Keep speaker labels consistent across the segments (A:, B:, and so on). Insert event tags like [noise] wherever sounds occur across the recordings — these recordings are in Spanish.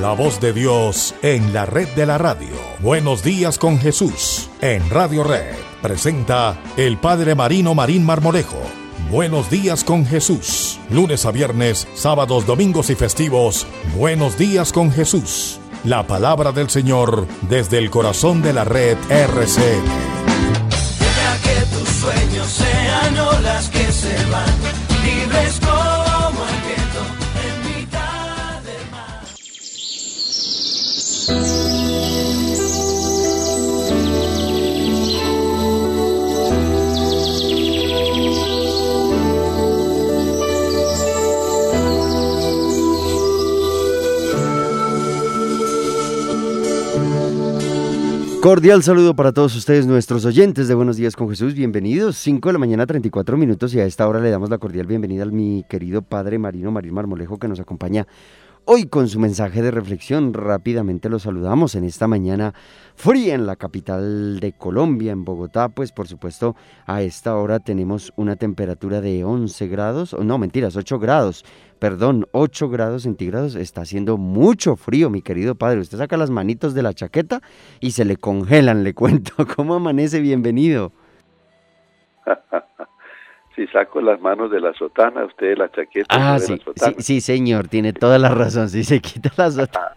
A: La voz de Dios en la red de la radio. Buenos días con Jesús en Radio Red. Presenta el Padre Marino Marín Marmolejo. Buenos días con Jesús. Lunes a viernes, sábados, domingos y festivos. Buenos días con Jesús. La palabra del Señor desde el corazón de la red RCN.
B: Deja que tus sueños sean olas que se van, libres como
C: Cordial saludo para todos ustedes, nuestros oyentes de Buenos Días con Jesús. Bienvenidos. 5 de la mañana, 34 minutos. Y a esta hora le damos la cordial bienvenida al mi querido padre Marino Marín Marmolejo que nos acompaña hoy con su mensaje de reflexión. Rápidamente lo saludamos en esta mañana fría en la capital de Colombia, en Bogotá. Pues por supuesto, a esta hora tenemos una temperatura de 11 grados, no, mentiras, 8 grados perdón, 8 grados centígrados, está haciendo mucho frío, mi querido padre. Usted saca las manitos de la chaqueta y se le congelan, le [laughs] cuento. ¿Cómo amanece? Bienvenido. [laughs]
D: si saco las manos de la sotana, usted la chaqueta.
C: Ah,
D: de
C: sí,
D: la
C: sí, sí, señor, tiene toda la razón. Sí, se quita la sotana.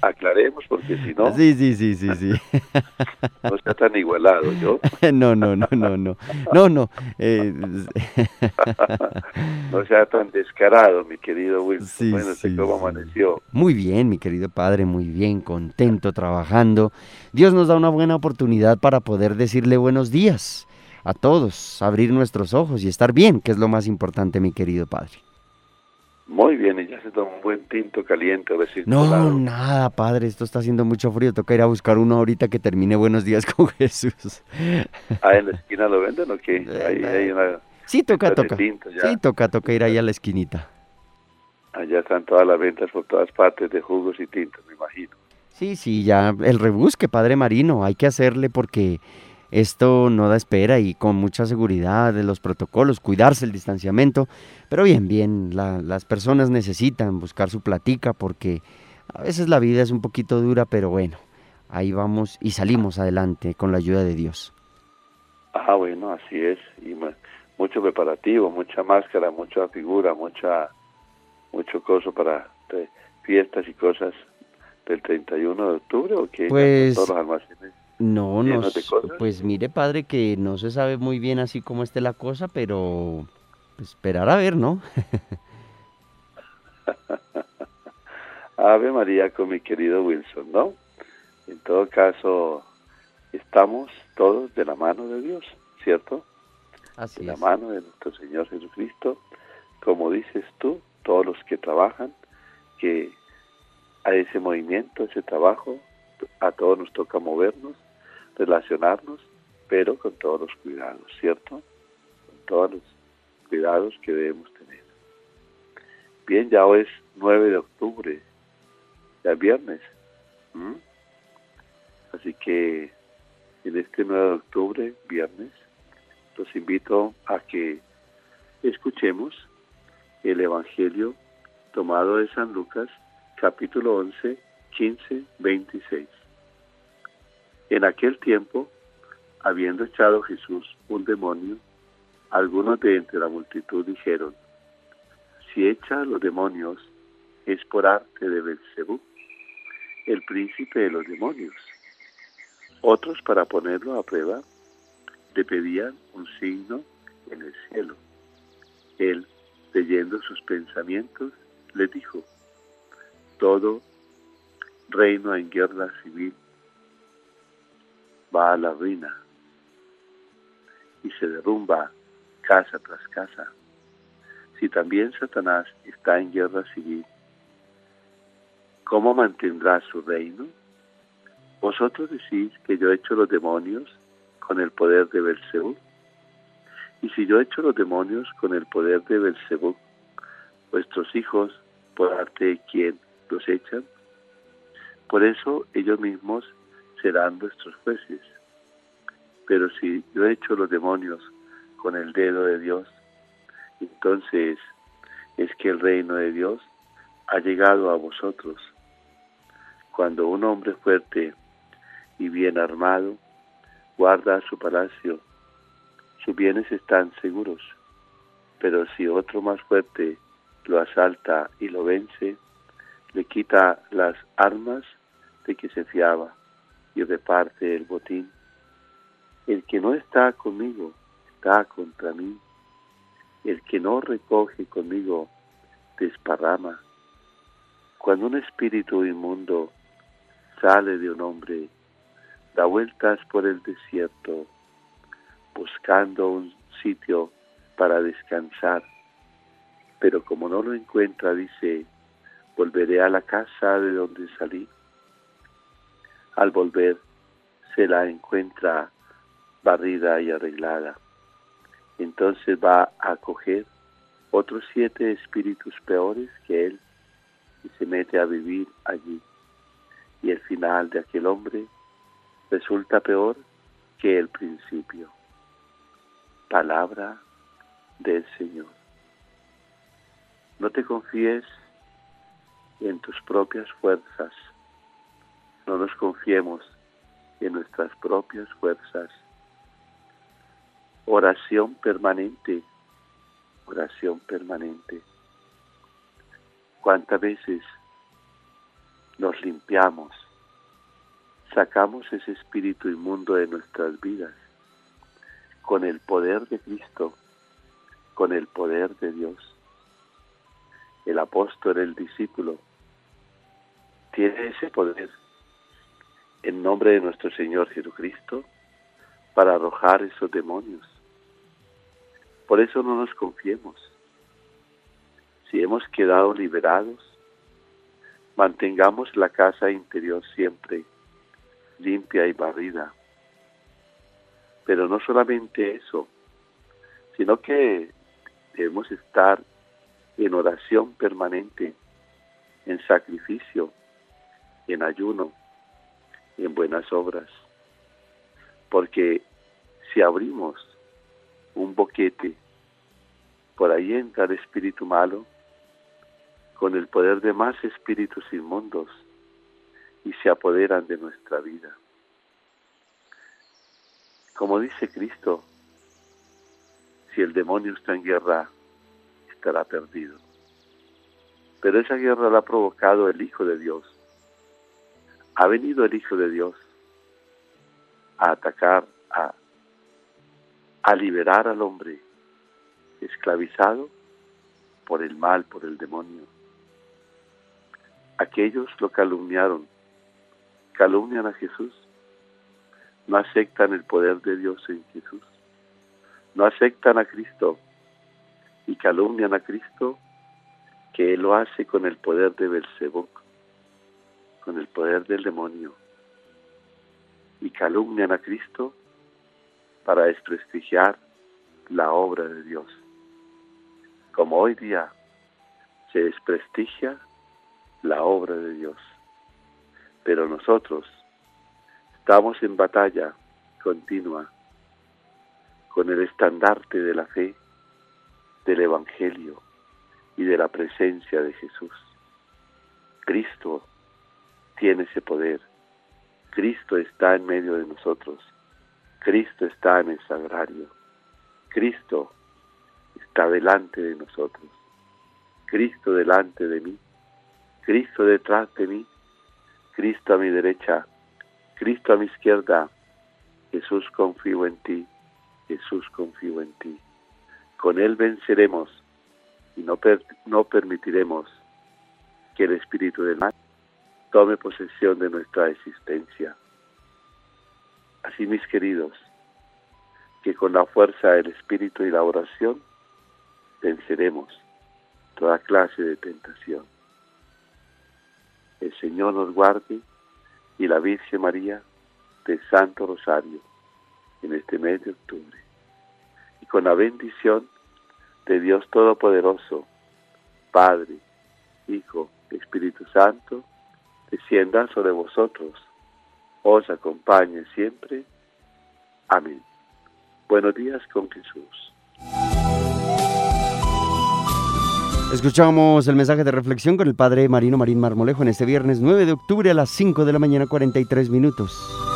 D: A- Aclaremos, porque si no,
C: Sí, sí, sí, sí, sí. [laughs]
D: no está tan igualado. Yo [laughs]
C: No, no, no, no, no. No, no. eh, [laughs]
D: no sea tan descarado, mi querido Wilson.
C: Sí,
D: bueno,
C: sí,
D: cómo amaneció.
C: Muy bien, mi querido padre, muy bien, contento, trabajando. Dios nos da una buena oportunidad para poder decirle buenos días a todos, abrir nuestros ojos y estar bien, que es lo más importante, mi querido padre.
D: Muy bien, y ya se tomó un buen tinto caliente recién
C: No,
D: colado.
C: nada, padre, esto está haciendo mucho frío. Toca ir a buscar uno ahorita que termine Buenos días con [laughs] Jesús.
D: Ah, en la esquina lo venden o qué? [laughs] Ahí hay una...
C: Sí, toca, toca.
D: tinto.
C: Sí, toca, toca ir ahí a la esquinita.
D: Allá están todas las ventas por todas partes de jugos y tintos, me imagino.
C: Sí, sí, ya el rebusque, padre Marino, hay que hacerle porque esto no da espera y con mucha seguridad de los protocolos, cuidarse el distanciamiento, pero bien, bien, la- las personas necesitan buscar su platica porque a veces la vida es un poquito dura, pero bueno, ahí vamos y salimos adelante con la ayuda de Dios.
D: Ah, bueno, así es. Y mu- mucho preparativo, mucha máscara, mucha figura, mucha mucho coso para eh, fiestas y cosas del 31 de octubre o que
C: Pues-
D: todos los almacenes.
C: No, no, pues mire padre que no se sabe muy bien así cómo esté la cosa, pero pues, esperar a ver, ¿no? [laughs]
D: Ave María con mi querido Wilson, ¿no? En todo caso, estamos todos de la mano de Dios, ¿cierto?
C: Así
D: de la
C: es.
D: mano de nuestro Señor Jesucristo, como dices tú, todos los que trabajan, que a ese movimiento, ese trabajo, a todos nos toca movernos, relacionarnos, pero con todos los cuidados, ¿cierto? Con todos los cuidados que debemos tener. Bien, ya hoy es 9 de octubre, ya es viernes. Así que en este 9 de octubre, viernes, los invito a que escuchemos el Evangelio tomado de San Lucas, capítulo 11, 15, 26. En aquel tiempo, habiendo echado Jesús un demonio, algunos de entre la multitud dijeron, si echa a los demonios es por arte de Belcebú, el príncipe de los demonios. Otros, para ponerlo a prueba, le pedían un signo en el cielo. Él, leyendo sus pensamientos, le dijo, todo reino en guerra civil va a la ruina y se derrumba casa tras casa. Si también Satanás está en guerra civil, ¿cómo mantendrá su reino? Vosotros decís que yo he hecho los demonios con el poder de Belcebú. Y si yo he hecho los demonios con el poder de Belcebú, vuestros hijos, por arte de quién los echan, por eso ellos mismos serán vuestros jueces. Pero si yo he hecho los demonios con el dedo de Dios, entonces es que el reino de Dios ha llegado a vosotros. Cuando un hombre fuerte y bien armado guarda su palacio, sus bienes están seguros. Pero si otro más fuerte lo asalta y lo vence, le quita las armas de que se fiaba y reparte el botín. El que no está conmigo está contra mí. El que no recoge conmigo desparrama. Cuando un espíritu inmundo sale de un hombre, da vueltas por el desierto, buscando un sitio para descansar. Pero como no lo encuentra, dice, volveré a la casa de donde salí. Al volver, se la encuentra barrida y arreglada. Entonces va a acoger otros siete espíritus peores que él y se mete a vivir allí. Y el final de aquel hombre resulta peor que el principio. Palabra del Señor. No te confíes en tus propias fuerzas. No nos confiemos en nuestras propias fuerzas. Oración permanente, oración permanente. ¿Cuántas veces nos limpiamos, sacamos ese espíritu inmundo de nuestras vidas con el poder de Cristo, con el poder de Dios? El apóstol, el discípulo, tiene ese poder en nombre de nuestro Señor Jesucristo para arrojar esos demonios. Por eso no nos confiemos. Si hemos quedado liberados, mantengamos la casa interior siempre limpia y barrida. Pero no solamente eso, sino que debemos estar en oración permanente, en sacrificio, en ayuno, en buenas obras. Porque si abrimos un boquete, por ahí entra el espíritu malo con el poder de más espíritus inmundos y se apoderan de nuestra vida. Como dice Cristo, si el demonio está en guerra, estará perdido. Pero esa guerra la ha provocado el Hijo de Dios, ha venido el Hijo de Dios a atacar, a, liberar al hombre esclavizado por el mal, por el demonio. Aquellos lo calumniaron, calumnian a Jesús, no aceptan el poder de Dios en Jesús, no aceptan a Cristo y calumnian a Cristo que lo hace con el poder de Belzebú el poder del demonio y calumnian a Cristo para desprestigiar la obra de Dios. Como hoy día se desprestigia la obra de Dios. Pero nosotros estamos en batalla continua con el estandarte de la fe, del Evangelio y de la presencia de Jesús. Cristo tiene ese poder. Cristo está en medio de nosotros. Cristo está en el sagrario. Cristo está delante de nosotros. Cristo delante de mí. Cristo detrás de mí. Cristo a mi derecha. Cristo a mi izquierda. Jesús confío en ti. Jesús confío en ti. Con Él venceremos y no, no permitiremos que el espíritu del mal tome posesión de nuestra existencia. Así, mis queridos, que con la fuerza del Espíritu y la oración venceremos toda clase de tentación. El Señor nos guarde y la Virgen María del Santo Rosario en este mes de octubre. Y con la bendición de Dios Todopoderoso, Padre, Hijo, Espíritu Santo, descienda sobre vosotros, os acompañe siempre. Amén. Buenos días con Jesús.
C: Escuchamos el mensaje de reflexión con el padre Marino Marín Marmolejo en este viernes 9 de octubre a las 5 de la mañana 43 minutos.